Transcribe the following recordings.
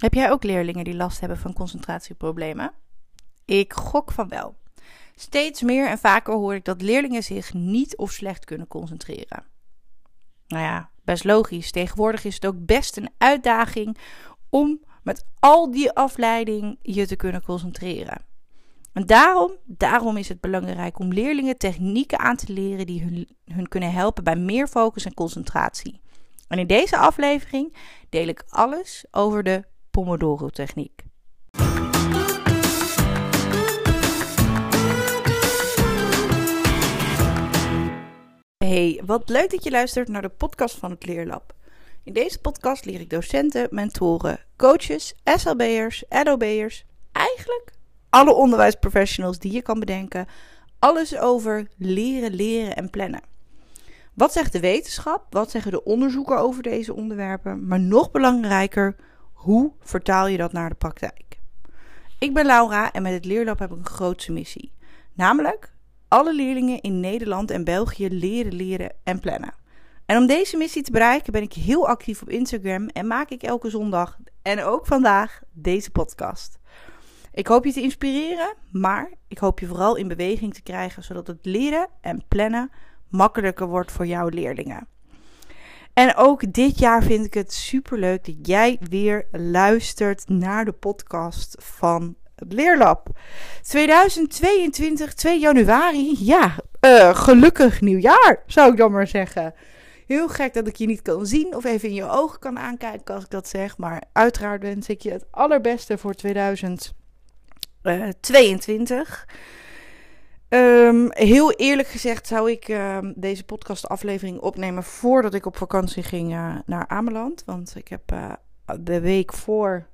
Heb jij ook leerlingen die last hebben van concentratieproblemen? Ik gok van wel. Steeds meer en vaker hoor ik dat leerlingen zich niet of slecht kunnen concentreren. Nou ja, best logisch. Tegenwoordig is het ook best een uitdaging om met al die afleiding je te kunnen concentreren. En daarom, daarom is het belangrijk om leerlingen technieken aan te leren die hun, hun kunnen helpen bij meer focus en concentratie. En in deze aflevering deel ik alles over de Pomodoro-techniek. Hey, wat leuk dat je luistert naar de podcast van het Leerlab. In deze podcast leer ik docenten, mentoren, coaches, SLB'ers, LOB'ers, eigenlijk alle onderwijsprofessionals die je kan bedenken, alles over leren, leren en plannen. Wat zegt de wetenschap? Wat zeggen de onderzoeken over deze onderwerpen? Maar nog belangrijker, hoe vertaal je dat naar de praktijk? Ik ben Laura en met het Leerlab heb ik een grootse missie. Namelijk alle leerlingen in Nederland en België leren, leren en plannen. En om deze missie te bereiken ben ik heel actief op Instagram en maak ik elke zondag en ook vandaag deze podcast. Ik hoop je te inspireren, maar ik hoop je vooral in beweging te krijgen zodat het leren en plannen makkelijker wordt voor jouw leerlingen. En ook dit jaar vind ik het superleuk dat jij weer luistert naar de podcast van het Leerlab. 2022, 2 januari. Ja, uh, gelukkig nieuwjaar, zou ik dan maar zeggen. Heel gek dat ik je niet kan zien of even in je ogen kan aankijken als ik dat zeg. Maar uiteraard wens ik je het allerbeste voor 2022. Um, heel eerlijk gezegd zou ik uh, deze podcastaflevering opnemen voordat ik op vakantie ging uh, naar Ameland. Want ik heb uh, de week voor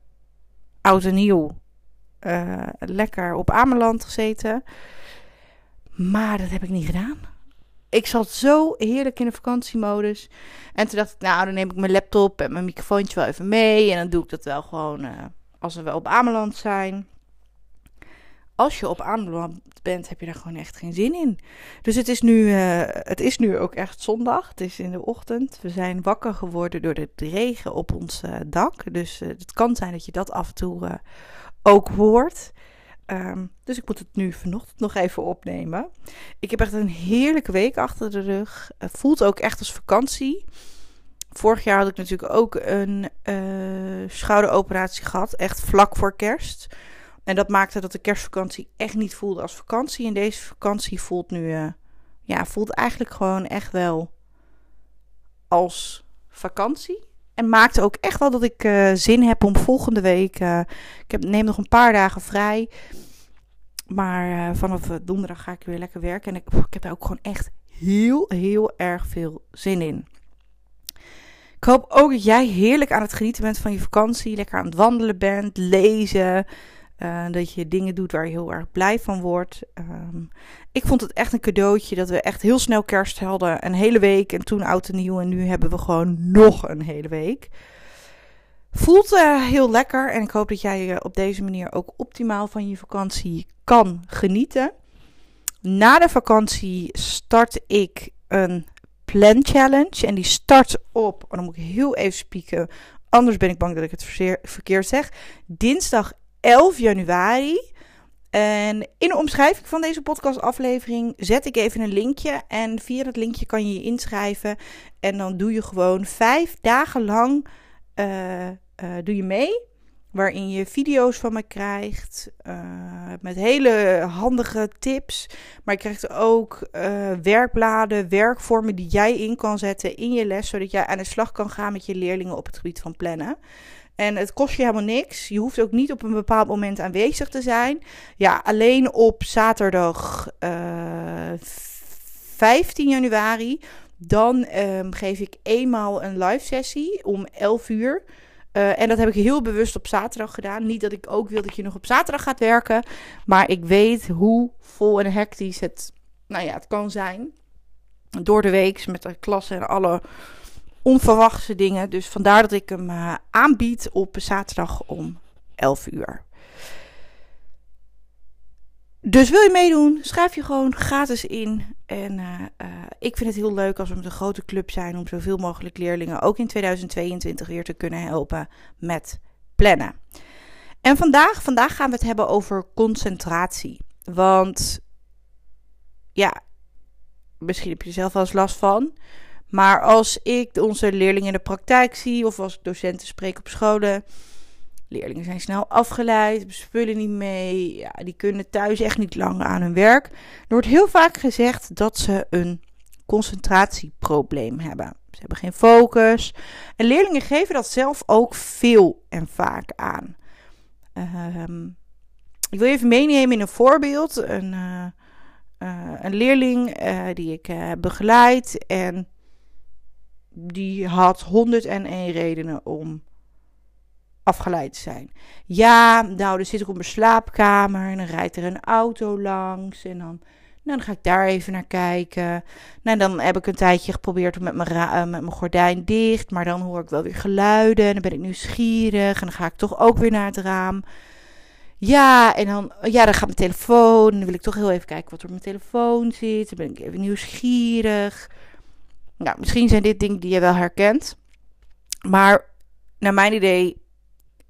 oud en nieuw lekker op Ameland gezeten. Maar dat heb ik niet gedaan. Ik zat zo heerlijk in de vakantiemodus. En toen dacht ik, nou, dan neem ik mijn laptop en mijn microfoontje wel even mee. En dan doe ik dat wel gewoon als we wel op Ameland zijn als je op Ameland bent, heb je daar gewoon echt geen zin in. Dus het is nu, uh, het is nu ook echt zondag. Het is in de ochtend. We zijn wakker geworden door de regen op ons uh, dak. Dus uh, het kan zijn dat je dat af en toe ook hoort. Um, dus ik moet het nu vanochtend nog even opnemen. Ik heb echt een heerlijke week achter de rug. Het voelt ook echt als vakantie. Vorig jaar had ik natuurlijk ook een schouderoperatie gehad. Echt vlak voor kerst. En dat maakte dat de kerstvakantie echt niet voelde als vakantie. En deze vakantie voelt nu, uh, ja, voelt eigenlijk gewoon echt wel als vakantie. En maakte ook echt wel dat ik uh, zin heb om volgende week. Uh, ik heb, neem nog een paar dagen vrij. Maar vanaf donderdag ga ik weer lekker werken. En ik, ik heb daar ook gewoon echt heel, heel erg veel zin in. Ik hoop ook dat jij heerlijk aan het genieten bent van je vakantie. Lekker aan het wandelen bent, lezen. Uh, dat je dingen doet waar je heel erg blij van wordt. Um, ik vond het echt een cadeautje dat we echt heel snel kerst hadden. Een hele week en toen oud en nieuw. En nu hebben we gewoon nog een hele week. Voelt uh, heel lekker. En ik hoop dat jij uh, op deze manier ook optimaal van je vakantie kan genieten. Na de vakantie start ik een plan challenge. En die start op. Dan moet ik heel even spieken. Anders ben ik bang dat ik het verkeerd zeg. Dinsdag 11 januari. En in de omschrijving van deze podcastaflevering zet ik even een linkje. En via dat linkje kan je je inschrijven. En dan doe je gewoon vijf dagen lang uh, uh, doe je mee. Waarin je video's van me krijgt. Uh, met hele handige tips. Maar je krijgt ook werkbladen, werkvormen die jij in kan zetten in je les. Zodat jij aan de slag kan gaan met je leerlingen op het gebied van plannen. En het kost je helemaal niks. Je hoeft ook niet op een bepaald moment aanwezig te zijn. Ja, alleen op zaterdag uh, eh, 15 januari. Dan um, geef ik eenmaal een live sessie om 11 uur. Uh, en dat heb ik heel bewust op zaterdag gedaan. Niet dat ik ook wil dat je nog op zaterdag gaat werken. Maar ik weet hoe vol en hectisch het, nou ja, het kan zijn. Door de week met de klas en alle onverwachte dingen. Dus vandaar dat ik hem uh, aanbied op zaterdag om 11 uur. Dus wil je meedoen? Schrijf je gewoon gratis in. En uh, uh, ik vind het heel leuk als we met een grote club zijn om zoveel mogelijk leerlingen ook in 2022 weer te kunnen helpen met plannen. En vandaag, vandaag gaan we het hebben over concentratie. Want ja, misschien heb je er zelf wel eens last van. Maar als ik onze leerlingen in de praktijk zie, of als ik docenten spreek op scholen, leerlingen zijn snel afgeleid, spullen niet mee, ja, die kunnen thuis echt niet lang aan hun werk. Er wordt heel vaak gezegd dat ze een concentratieprobleem hebben. Ze hebben geen focus. En leerlingen geven dat zelf ook veel en vaak aan. Ehm, ik wil even meenemen in een voorbeeld. Een, uh, uh, een leerling uh, die ik begeleid en die had 101 redenen om afgeleid te zijn. Ja, nou, dan zit ik op mijn slaapkamer en dan rijdt er een auto langs en dan nou, dan ga ik daar even naar kijken. Nou, dan heb ik een tijdje geprobeerd met mijn, uh, met mijn gordijn dicht. Maar dan hoor ik wel weer geluiden. En dan ben ik nieuwsgierig. En dan ga ik toch ook weer naar het raam. Ja, en dan, ja, dan gaat mijn telefoon. Dan wil ik toch heel even kijken wat er op mijn telefoon zit. Dan ben ik even nieuwsgierig. Nou, misschien zijn dit dingen die je wel herkent. Maar naar mijn idee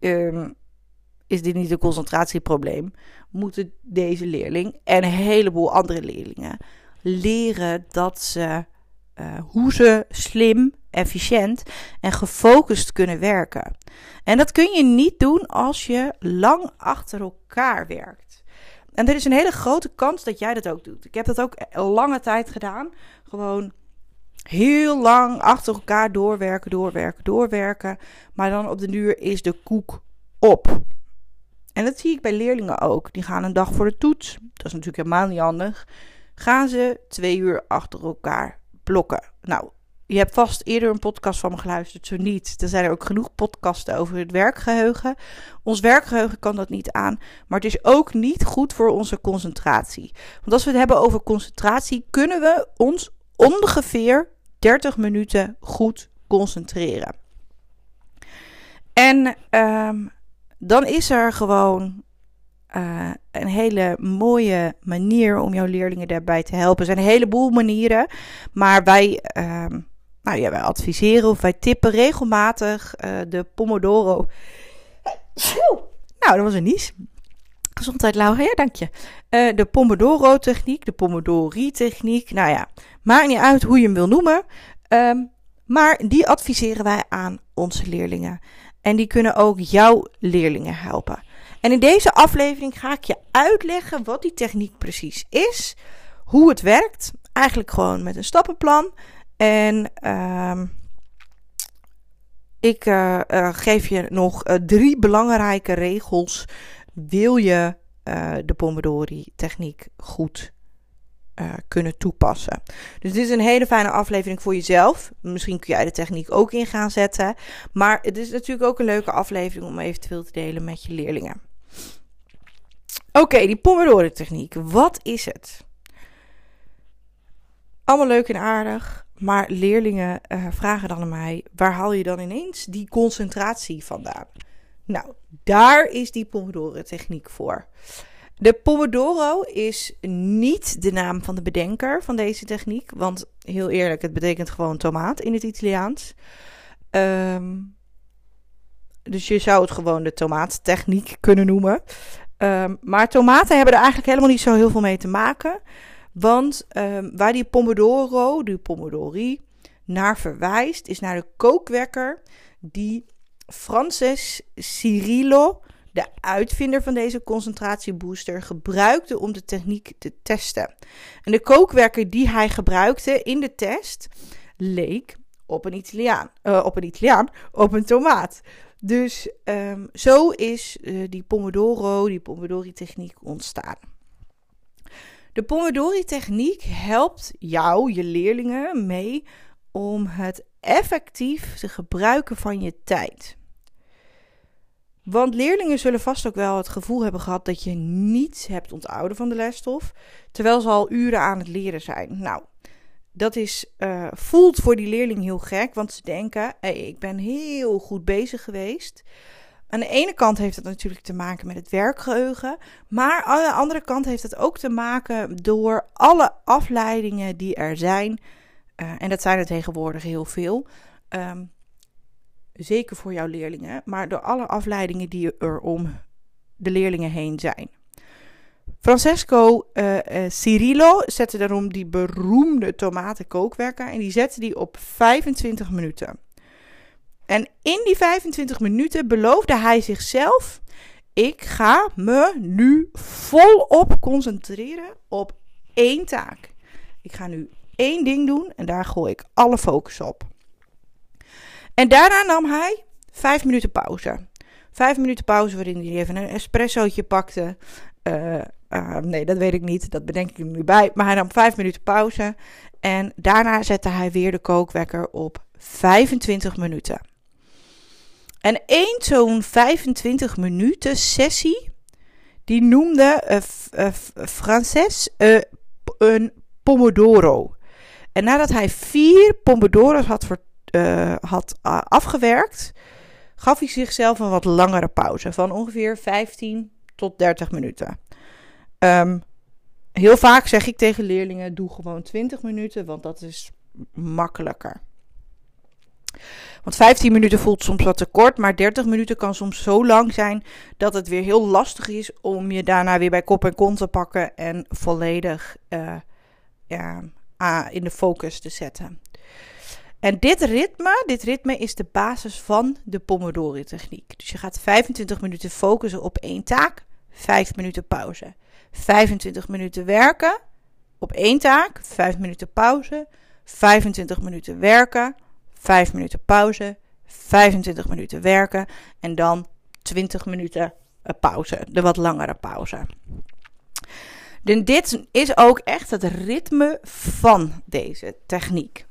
um, is dit niet een concentratieprobleem. Moeten deze leerling en een heleboel andere leerlingen leren dat ze uh, hoe ze slim, efficiënt en gefocust kunnen werken. En dat kun je niet doen als je lang achter elkaar werkt. En er is een hele grote kans dat jij dat ook doet. Ik heb dat ook lange tijd gedaan. Gewoon heel lang achter elkaar doorwerken, doorwerken, doorwerken. Maar dan op de duur is de koek op. En dat zie ik bij leerlingen ook. Die gaan een dag voor de toets. Dat is natuurlijk helemaal niet handig. Gaan ze twee uur achter elkaar blokken. Nou, je hebt vast eerder een podcast van me geluisterd. Zo niet. Er zijn er ook genoeg podcasten over het werkgeheugen. Ons werkgeheugen kan dat niet aan. Maar het is ook niet goed voor onze concentratie. Want als we het hebben over concentratie, kunnen we ons ongeveer 30 minuten goed concentreren. En um, dan is er gewoon uh, een hele mooie manier om jouw leerlingen daarbij te helpen. Er zijn een heleboel manieren, maar wij, uh, nou ja, wij adviseren of wij tippen regelmatig uh, de Pomodoro. Nou, dat was een nies. Gezondheid, Laura. Ja, dank je. Uh, de Pomodoro-techniek, de Pomodori-techniek. Nou ja, maakt niet uit hoe je hem wil noemen. Um, maar die adviseren wij aan onze leerlingen. En die kunnen ook jouw leerlingen helpen. En in deze aflevering ga ik je uitleggen wat die techniek precies is, hoe het werkt. Eigenlijk gewoon met een stappenplan. En uh, ik uh, uh, geef je nog drie belangrijke regels. Wil je de Pomodori-techniek goed uh, kunnen toepassen. Dus dit is een hele fijne aflevering voor jezelf. Misschien kun jij de techniek ook in gaan zetten. Maar het is natuurlijk ook een leuke aflevering om eventueel te delen met je leerlingen. Oké, die Pomodoro-techniek. Wat is het? Allemaal leuk en aardig. Maar leerlingen uh, vragen dan aan mij: waar haal je dan ineens die concentratie vandaan? Nou, daar is die Pomodoro-techniek voor. De Pomodoro is niet de naam van de bedenker van deze techniek. Want heel eerlijk, het betekent gewoon tomaat in het Italiaans. Um, dus je zou het gewoon de tomaattechniek kunnen noemen. Um, maar tomaten hebben er eigenlijk helemaal niet zo heel veel mee te maken. Want um, waar die Pomodoro, die Pomodori, naar verwijst, is naar de kookwekker die Frances Cirillo de uitvinder van deze concentratiebooster, gebruikte om de techniek te testen. En de kookwerker die hij gebruikte in de test leek op een Italiaan, uh, op een Italiaan, op een tomaat. Dus um, zo is uh, die Pomodoro, die Pomodori-techniek ontstaan. De Pomodori-techniek helpt jou, je leerlingen, mee om het effectief te gebruiken van je tijd. Want leerlingen zullen vast ook wel het gevoel hebben gehad dat je niets hebt onthouden van de lesstof, terwijl ze al uren aan het leren zijn. Nou, dat is, uh, voelt voor die leerling heel gek, want ze denken: hey, ik ben heel goed bezig geweest. Aan de ene kant heeft het natuurlijk te maken met het werkgeheugen, maar aan de andere kant heeft het ook te maken door alle afleidingen die er zijn. Uh, en dat zijn er tegenwoordig heel veel. Um, zeker voor jouw leerlingen, maar door alle afleidingen die er om de leerlingen heen zijn. Francesco uh, uh, Cirillo zette daarom die beroemde tomatenkookwerker en die zette die op 25 minuten. En in die 25 minuten beloofde hij zichzelf: ik ga me nu volop concentreren op één taak. Ik ga nu één ding doen en daar gooi ik alle focus op. En daarna nam hij vijf minuten pauze. Vijf minuten pauze waarin hij even een espressootje pakte. Uh, uh, nee, dat weet ik niet. Dat bedenk ik er nu bij. Maar hij nam vijf minuten pauze. En daarna zette hij weer de kookwekker op 25 minuten. En één zo'n 25 minuten sessie, die noemde uh, Frances een pomodoro. En nadat hij vier pomodoro's had, ver, had afgewerkt, gaf hij zichzelf een wat langere pauze van ongeveer 15 tot 30 minuten. Um, heel vaak zeg ik tegen leerlingen: doe gewoon 20 minuten, want dat is makkelijker. Want 15 minuten voelt soms wat te kort, maar 30 minuten kan soms zo lang zijn dat het weer heel lastig is om je daarna weer bij kop en kont te pakken en volledig uh, ja, in de focus te zetten. En dit ritme, dit ritme is de basis van de Pomodori-techniek. Dus je gaat 25 minuten focussen op één taak, 5 minuten pauze. 25 minuten werken op één taak, 5 minuten pauze, 25 minuten werken, 5 minuten pauze, 25 minuten werken en dan 20 minuten pauze, de wat langere pauze. Dit is ook echt het ritme van deze techniek.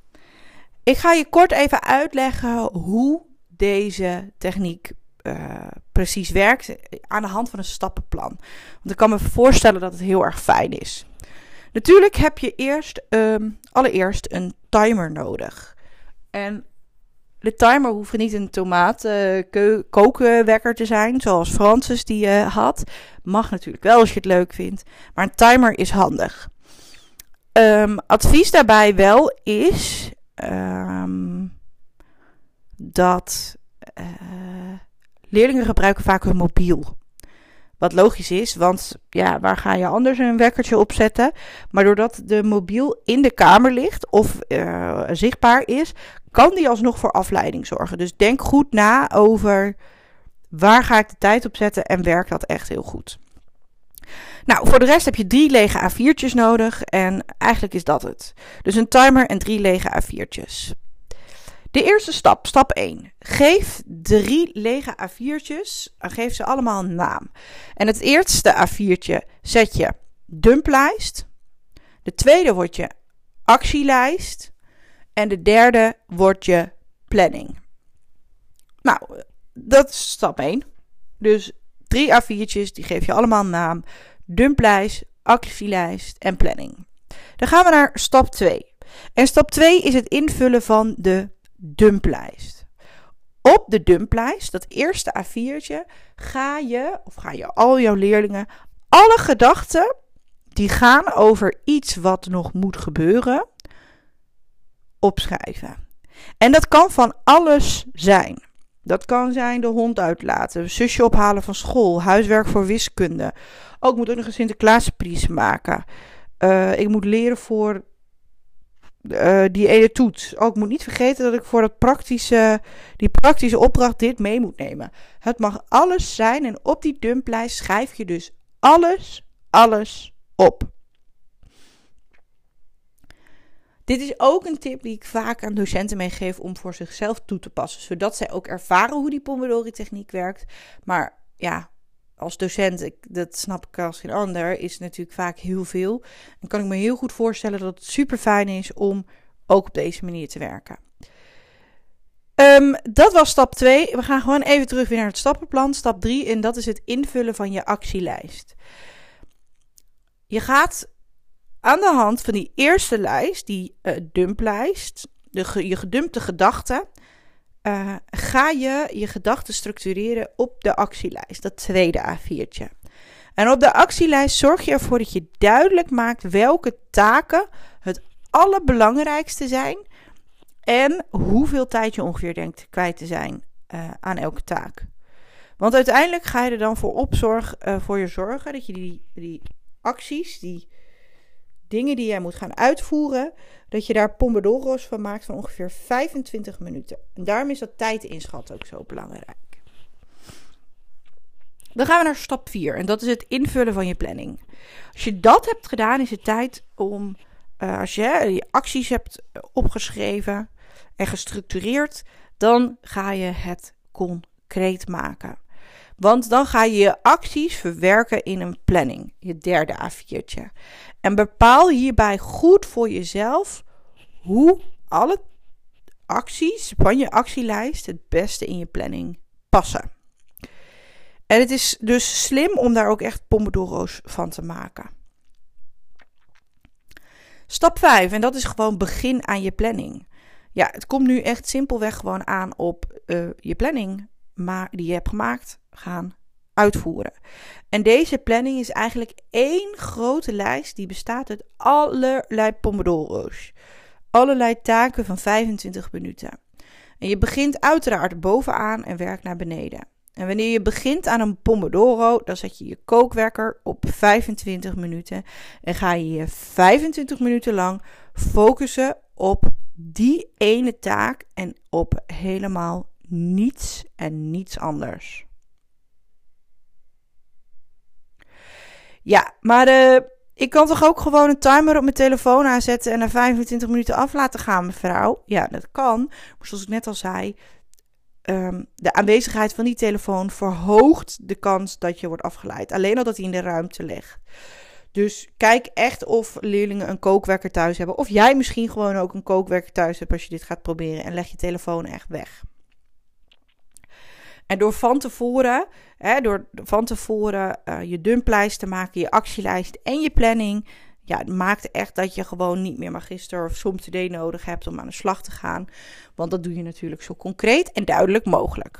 Ik ga je kort even uitleggen hoe deze techniek uh, precies werkt aan de hand van een stappenplan. Want ik kan me voorstellen dat het heel erg fijn is. Natuurlijk heb je eerst, um, allereerst een timer nodig. En de timer hoeft niet een tomaat uh, te zijn, zoals Francis die uh, had. Mag natuurlijk wel als je het leuk vindt. Maar een timer is handig. Um, advies daarbij wel is um, dat uh, leerlingen gebruiken vaak hun mobiel. Wat logisch is, want ja, waar ga je anders een wekkertje op zetten? Maar doordat de mobiel in de kamer ligt of uh, zichtbaar is, kan die alsnog voor afleiding zorgen. Dus denk goed na over waar ga ik de tijd op zetten en werkt dat echt heel goed. Nou, voor de rest heb je drie lege A4'tjes nodig en eigenlijk is dat het. Dus een timer en drie lege A4'tjes. De eerste stap, stap 1. Geef drie lege A4'tjes, geef ze allemaal een naam. En het eerste A4'tje zet je dumplijst. De tweede wordt je actielijst. En de derde wordt je planning. Nou, dat is stap 1. Dus drie A4'tjes, die geef je allemaal een naam. Dumplijst, actielijst en planning. Dan gaan we naar stap 2. En stap 2 is het invullen van de dumplijst. Op de dumplijst, dat eerste A4'tje, ga je, of ga je al jouw leerlingen, alle gedachten die gaan over iets wat nog moet gebeuren, opschrijven. En dat kan van alles zijn. Dat kan zijn de hond uitlaten, zusje ophalen van school, huiswerk voor wiskunde. Ook oh, moet ook nog een Sinterklaaspries maken. Uh, ik moet leren voor uh, die ene toets. Oh, ik moet niet vergeten dat ik voor dat praktische, die praktische opdracht dit mee moet nemen. Het mag alles zijn en op die dumplijst schrijf je dus alles, alles op. Dit is ook een tip die ik vaak aan docenten meegeef om voor zichzelf toe te passen, zodat zij ook ervaren hoe die Pomodori-techniek werkt. Maar ja, als docent, ik, dat snap ik als geen ander, is natuurlijk vaak heel veel. En kan ik me heel goed voorstellen dat het super fijn is om ook op deze manier te werken. Um, dat was stap 2. We gaan gewoon even terug weer naar het stappenplan. Stap 3 en dat is het invullen van je actielijst. Je gaat aan de hand van die eerste lijst, die uh, dumplijst, de, je gedumpte gedachten, uh, ga je je gedachten structureren op de actielijst, dat tweede A4'tje. En op de actielijst zorg je ervoor dat je duidelijk maakt welke taken het allerbelangrijkste zijn en hoeveel tijd je ongeveer denkt kwijt te zijn uh, aan elke taak. Want uiteindelijk ga je er dan voor opzorg, uh, voor je zorgen dat je die, die acties, die dingen die jij moet gaan uitvoeren, dat je daar pomodoro's van maakt van ongeveer 25 minuten. En daarom is dat tijd inschatten ook zo belangrijk. Dan gaan we naar stap 4 en dat is het invullen van je planning. Als je dat hebt gedaan, is het tijd om, uh, als je je acties hebt opgeschreven en gestructureerd, dan ga je het concreet maken. Want dan ga je je acties verwerken in een planning, je derde A4'tje. En bepaal hierbij goed voor jezelf hoe alle acties van je actielijst het beste in je planning passen. En het is dus slim om daar ook echt pomodoro's van te maken. Stap 5, en dat is gewoon begin aan je planning. Ja, het komt nu echt simpelweg gewoon aan op uh, je planning maar die je hebt gemaakt gaan uitvoeren. En deze planning is eigenlijk één grote lijst die bestaat uit allerlei pomodoro's. Allerlei taken van 25 minuten. En je begint uiteraard bovenaan en werkt naar beneden. En wanneer je begint aan een pomodoro, dan zet je je kookwekker op 25 minuten. En ga je je 25 minuten lang focussen op die ene taak en op helemaal niets en niets anders. Ja, maar uh, ik kan toch ook gewoon een timer op mijn telefoon aanzetten en na 25 minuten af laten gaan, mevrouw? Ja, dat kan. Maar zoals ik net al zei, um, de aanwezigheid van die telefoon verhoogt de kans dat je wordt afgeleid. Alleen al dat hij in de ruimte ligt. Dus kijk echt of leerlingen een kookwekker thuis hebben. Of jij misschien gewoon ook een kookwekker thuis hebt als je dit gaat proberen. En leg je telefoon echt weg. En door van tevoren, hè, door van tevoren uh, je dumplijst te maken, je actielijst en je planning, ja, het maakt echt dat je gewoon niet meer magister of som nodig hebt om aan de slag te gaan. Want dat doe je natuurlijk zo concreet en duidelijk mogelijk.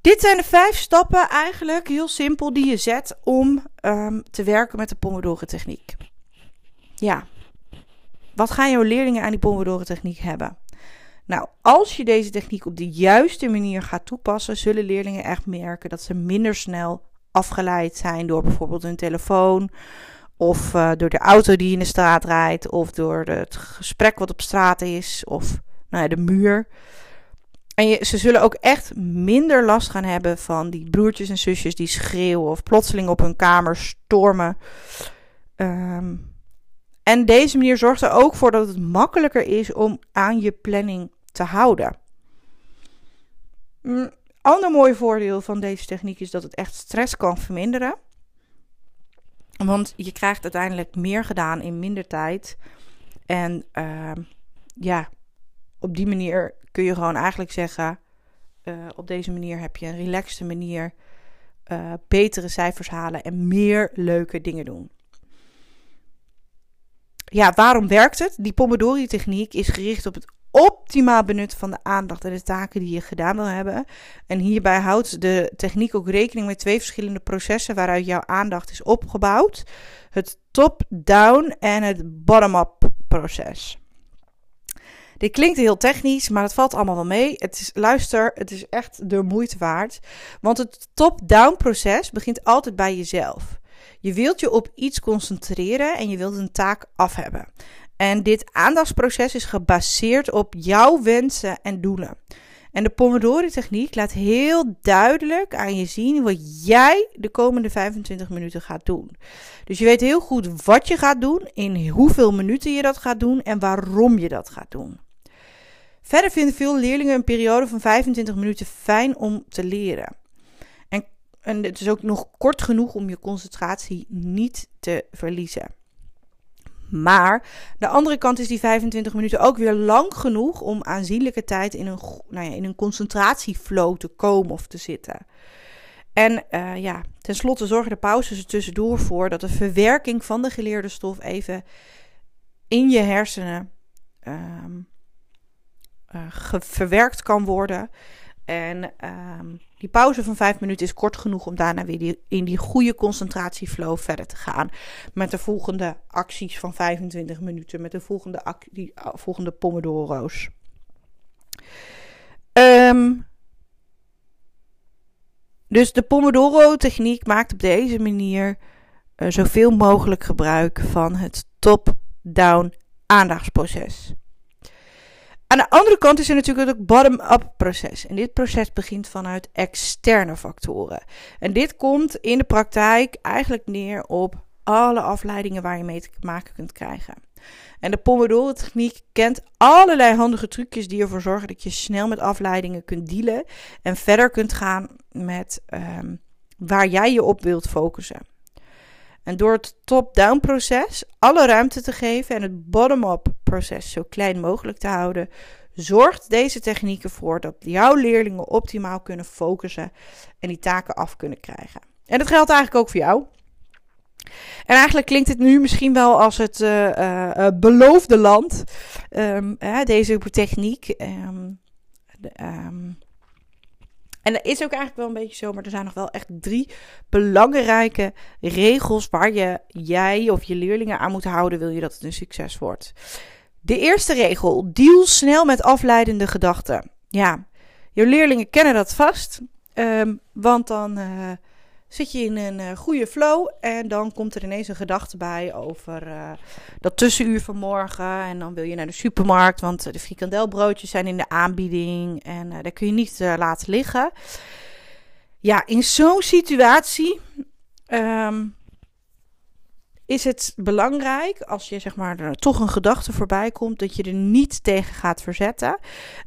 Dit zijn de vijf stappen eigenlijk, heel simpel, die je zet om um, te werken met de Pomodoro-techniek. Ja, wat gaan jouw leerlingen aan die Pomodoro-techniek hebben? Nou, als je deze techniek op de juiste manier gaat toepassen, zullen leerlingen echt merken dat ze minder snel afgeleid zijn door bijvoorbeeld hun telefoon. Of uh, door de auto die in de straat rijdt. Of door het gesprek wat op straat is. Of nou ja, de muur. En ze zullen ook echt minder last gaan hebben van die broertjes en zusjes die schreeuwen. Of plotseling op hun kamer stormen. Um, en deze manier zorgt er ook voor dat het makkelijker is om aan je planning te houden. Een mm, ander mooi voordeel van deze techniek is dat het echt stress kan verminderen. Want je krijgt uiteindelijk meer gedaan in minder tijd. En uh, ja, op die manier kun je gewoon eigenlijk zeggen: uh, op deze manier heb je een relaxte manier uh, betere cijfers halen en meer leuke dingen doen. Ja, waarom werkt het? Die Pomodori-techniek is gericht op het optimaal benut van de aandacht en de taken die je gedaan wil hebben. En hierbij houdt de techniek ook rekening met twee verschillende processen waaruit jouw aandacht is opgebouwd: het top-down en het bottom-up proces. Dit klinkt heel technisch, maar het valt allemaal wel mee. Het is, luister, het is echt de moeite waard. Want het top-down proces begint altijd bij jezelf. Je wilt je op iets concentreren en je wilt een taak af hebben. En dit aandachtsproces is gebaseerd op jouw wensen en doelen. En de Pomodori-techniek laat heel duidelijk aan je zien wat jij de komende 25 minuten gaat doen. Dus je weet heel goed wat je gaat doen, in hoeveel minuten je dat gaat doen en waarom je dat gaat doen. Verder vinden veel leerlingen een periode van 25 minuten fijn om te leren. En, en het is ook nog kort genoeg om je concentratie niet te verliezen. Maar de andere kant is die 25 minuten ook weer lang genoeg om aanzienlijke tijd in een, nou ja, in een concentratieflow te komen of te zitten. En uh, ja, tenslotte zorgen de pauzes er tussendoor voor dat de verwerking van de geleerde stof even in je hersenen um, uh, verwerkt kan worden. En um, die pauze van 5 minuten is kort genoeg om daarna weer in die goede concentratieflow verder te gaan. Met de volgende acties van 25 minuten. Met de volgende, uh, volgende pomodoro's. Ehm, dus de Pomodoro-techniek maakt op deze manier uh, zoveel mogelijk gebruik van het top-down aandachtsproces. Aan de andere kant is er natuurlijk het bottom-up proces. En dit proces begint vanuit externe factoren. En dit komt in de praktijk eigenlijk neer op alle afleidingen waar je mee te maken kunt krijgen. En de Pomodoro-techniek kent allerlei handige trucjes die ervoor zorgen dat je snel met afleidingen kunt dealen en verder kunt gaan met um, waar jij je op wilt focussen. En door het top-down proces alle ruimte te geven en het bottom-up proces zo klein mogelijk te houden, zorgt deze techniek ervoor dat jouw leerlingen optimaal kunnen focussen en die taken af kunnen krijgen. En dat geldt eigenlijk ook voor jou. En eigenlijk klinkt het nu misschien wel als het uh, beloofde land, um, deze techniek. Um, en dat is ook eigenlijk wel een beetje zo, maar er zijn nog wel echt drie belangrijke regels waar je jij of je leerlingen aan moet houden, wil je dat het een succes wordt. De eerste regel: deal snel met afleidende gedachten. Ja, je leerlingen kennen dat vast, um, want dan uh, zit je in een uh, goede flow en dan komt er ineens een gedachte bij over uh, dat tussenuur van morgen. En dan wil je naar de supermarkt, want de frikandelbroodjes zijn in de aanbieding en uh, daar kun je niet laten liggen. Ja, in zo'n situatie um, is het belangrijk, als je zeg maar er toch een gedachte voorbij komt, dat je er niet tegen gaat verzetten.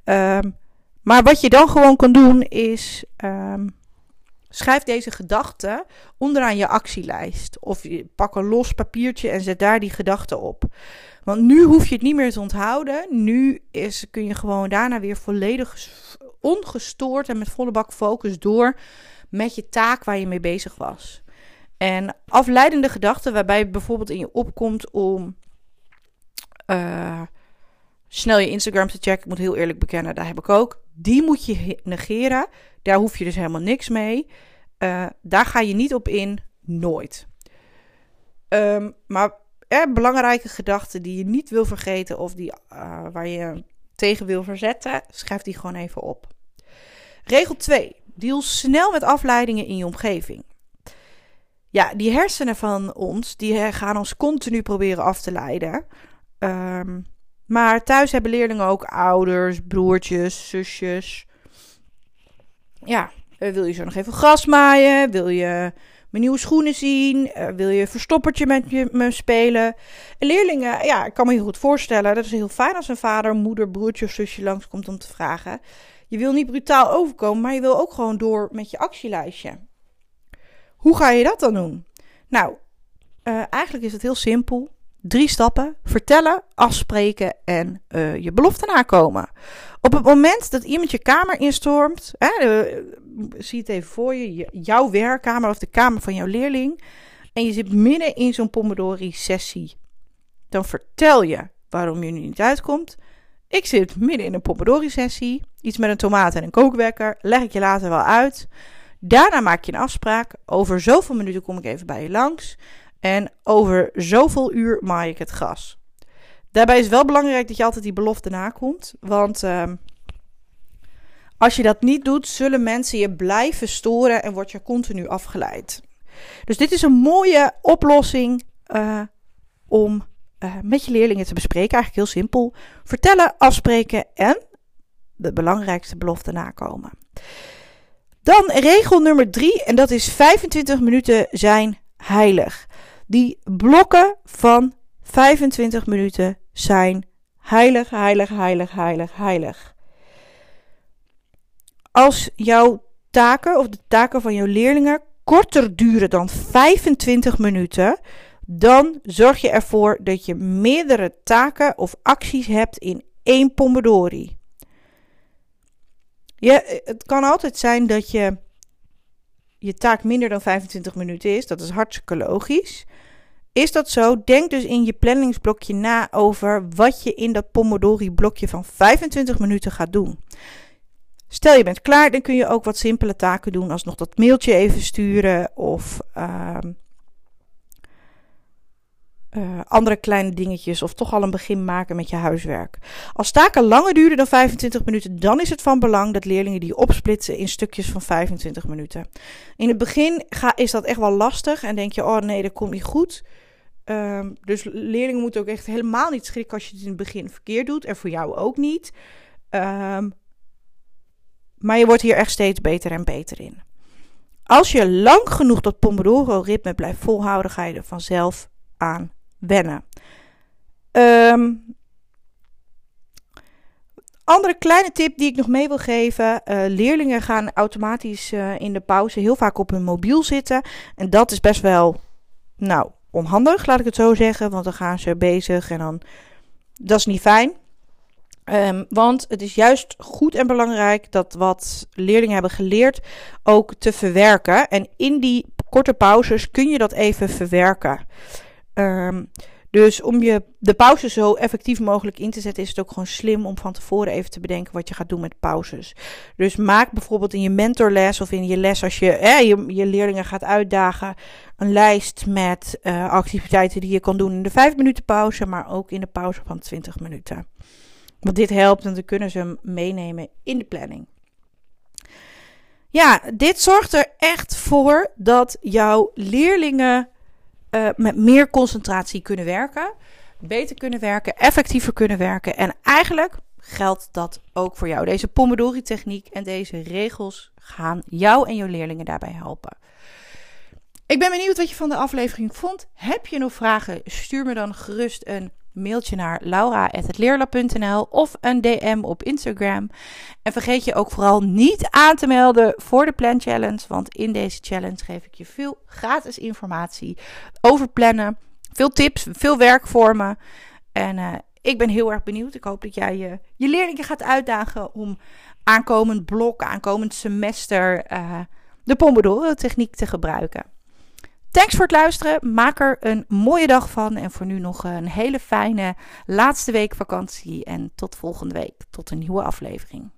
Um, maar wat je dan gewoon kan doen is. Um, Schrijf deze gedachten onderaan je actielijst. Of pak een los papiertje en zet daar die gedachten op. Want nu hoef je het niet meer te onthouden. Nu is, kun je gewoon daarna weer volledig ongestoord en met volle bak focus door met je taak waar je mee bezig was. En afleidende gedachten, waarbij bijvoorbeeld in je opkomt om uh, snel je Instagram te checken. Ik moet heel eerlijk bekennen, daar heb ik ook. Die moet je negeren. Daar hoef je dus helemaal niks mee. Uh, daar ga je niet op in, nooit. Um, maar belangrijke gedachten die je niet wil vergeten of die, uh, waar je tegen wil verzetten, schrijf die gewoon even op. Regel 2. Deal snel met afleidingen in je omgeving. Ja, die hersenen van ons, die gaan ons continu proberen af te leiden. Um, maar thuis hebben leerlingen ook ouders, broertjes, zusjes. Ja, uh, wil je zo nog even gras maaien? Wil je mijn nieuwe schoenen zien? Uh, wil je verstoppertje met me spelen? En leerlingen, ja, ik kan me heel goed voorstellen. Dat is heel fijn als een vader, moeder, broertje of zusje langskomt om te vragen. Je wil niet brutaal overkomen, maar je wil ook gewoon door met je actielijstje. Hoe ga je dat dan doen? Nou, uh, eigenlijk is het heel simpel. Drie stappen: vertellen, afspreken en uh, je belofte nakomen. Op het moment dat iemand je kamer instormt, hè, uh, zie het even voor je, jouw werkkamer of de kamer van jouw leerling, en je zit midden in zo'n Pomodori-sessie, dan vertel je waarom je nu niet uitkomt. Ik zit midden in een Pomodori-sessie, iets met een tomaat en een kookwekker, leg ik je later wel uit. Daarna maak je een afspraak. Over zoveel minuten kom ik even bij je langs. En over zoveel uur maai ik het gras. Daarbij is wel belangrijk dat je altijd die belofte nakomt. Want uh, als je dat niet doet, zullen mensen je blijven storen en word je continu afgeleid. Dus dit is een mooie oplossing uh, om uh, met je leerlingen te bespreken. Eigenlijk heel simpel. Vertellen, afspreken en de belangrijkste belofte nakomen. Dan regel nummer drie, en dat is 25 minuten zijn heilig. Die blokken van 25 minuten zijn heilig, heilig, heilig, heilig, heilig. Als jouw taken of de taken van jouw leerlingen korter duren dan 25 minuten, dan zorg je ervoor dat je meerdere taken of acties hebt in één Pomodori. Je, het kan altijd zijn dat je je taak minder dan 25 minuten is. Dat is hartstikke logisch. Is dat zo? Denk dus in je planningsblokje na over wat je in dat Pomodori-blokje van 25 minuten gaat doen. Stel je bent klaar, dan kun je ook wat simpele taken doen, als nog dat mailtje even sturen of uh, uh, andere kleine dingetjes of toch al een begin maken met je huiswerk. Als taken langer duren dan 25 minuten, dan is het van belang dat leerlingen die opsplitsen in stukjes van 25 minuten. In het begin ga, is dat echt wel lastig en denk je, oh nee, dat komt niet goed. Um, dus leerlingen moeten ook echt helemaal niet schrikken als je het in het begin verkeerd doet en voor jou ook niet. Um, maar je wordt hier echt steeds beter en beter in. Als je lang genoeg dat Pomodoro-ritme blijft volhouden, ga je er vanzelf aan wennen. Um, andere kleine tip die ik nog mee wil geven. Uh, leerlingen gaan automatisch uh, in de pauze heel vaak op hun mobiel zitten. En dat is best wel, nou, onhandig, laat ik het zo zeggen. Want dan gaan ze bezig en dan, dat is niet fijn. Um, want het is juist goed en belangrijk dat wat leerlingen hebben geleerd ook te verwerken. En in die korte pauzes kun je dat even verwerken. Um, dus om je de pauze zo effectief mogelijk in te zetten, is het ook gewoon slim om van tevoren even te bedenken wat je gaat doen met pauzes. Dus maak bijvoorbeeld in je mentorles of in je les, als je eh, je, leerlingen gaat uitdagen, een lijst met uh, activiteiten die je kan doen in de 5 minuten pauze, maar ook in de pauze van 20 minuten. Want dit helpt en dan kunnen ze hem meenemen in de planning. Ja, dit zorgt er echt voor dat jouw leerlingen uh, met meer concentratie kunnen werken, beter kunnen werken, effectiever kunnen werken. En eigenlijk geldt dat ook voor jou. Deze Pomodori-techniek en deze regels gaan jou en jouw leerlingen daarbij helpen. Ik ben benieuwd wat je van de aflevering vond. Heb je nog vragen? Stuur me dan gerust een mailtje naar laura.leerlab.nl of een DM op Instagram. En vergeet je ook vooral niet aan te melden voor de Plan Challenge. Want in deze challenge geef ik je veel gratis informatie over plannen. Veel tips, veel werkvormen. En uh, ik ben heel erg benieuwd. Ik hoop dat jij je, je leerlingen gaat uitdagen om aankomend blok, aankomend semester uh, de Pomodoro-techniek te gebruiken. Thanks voor het luisteren. Maak er een mooie dag van. En voor nu nog een hele fijne laatste week vakantie. En tot volgende week. Tot een nieuwe aflevering.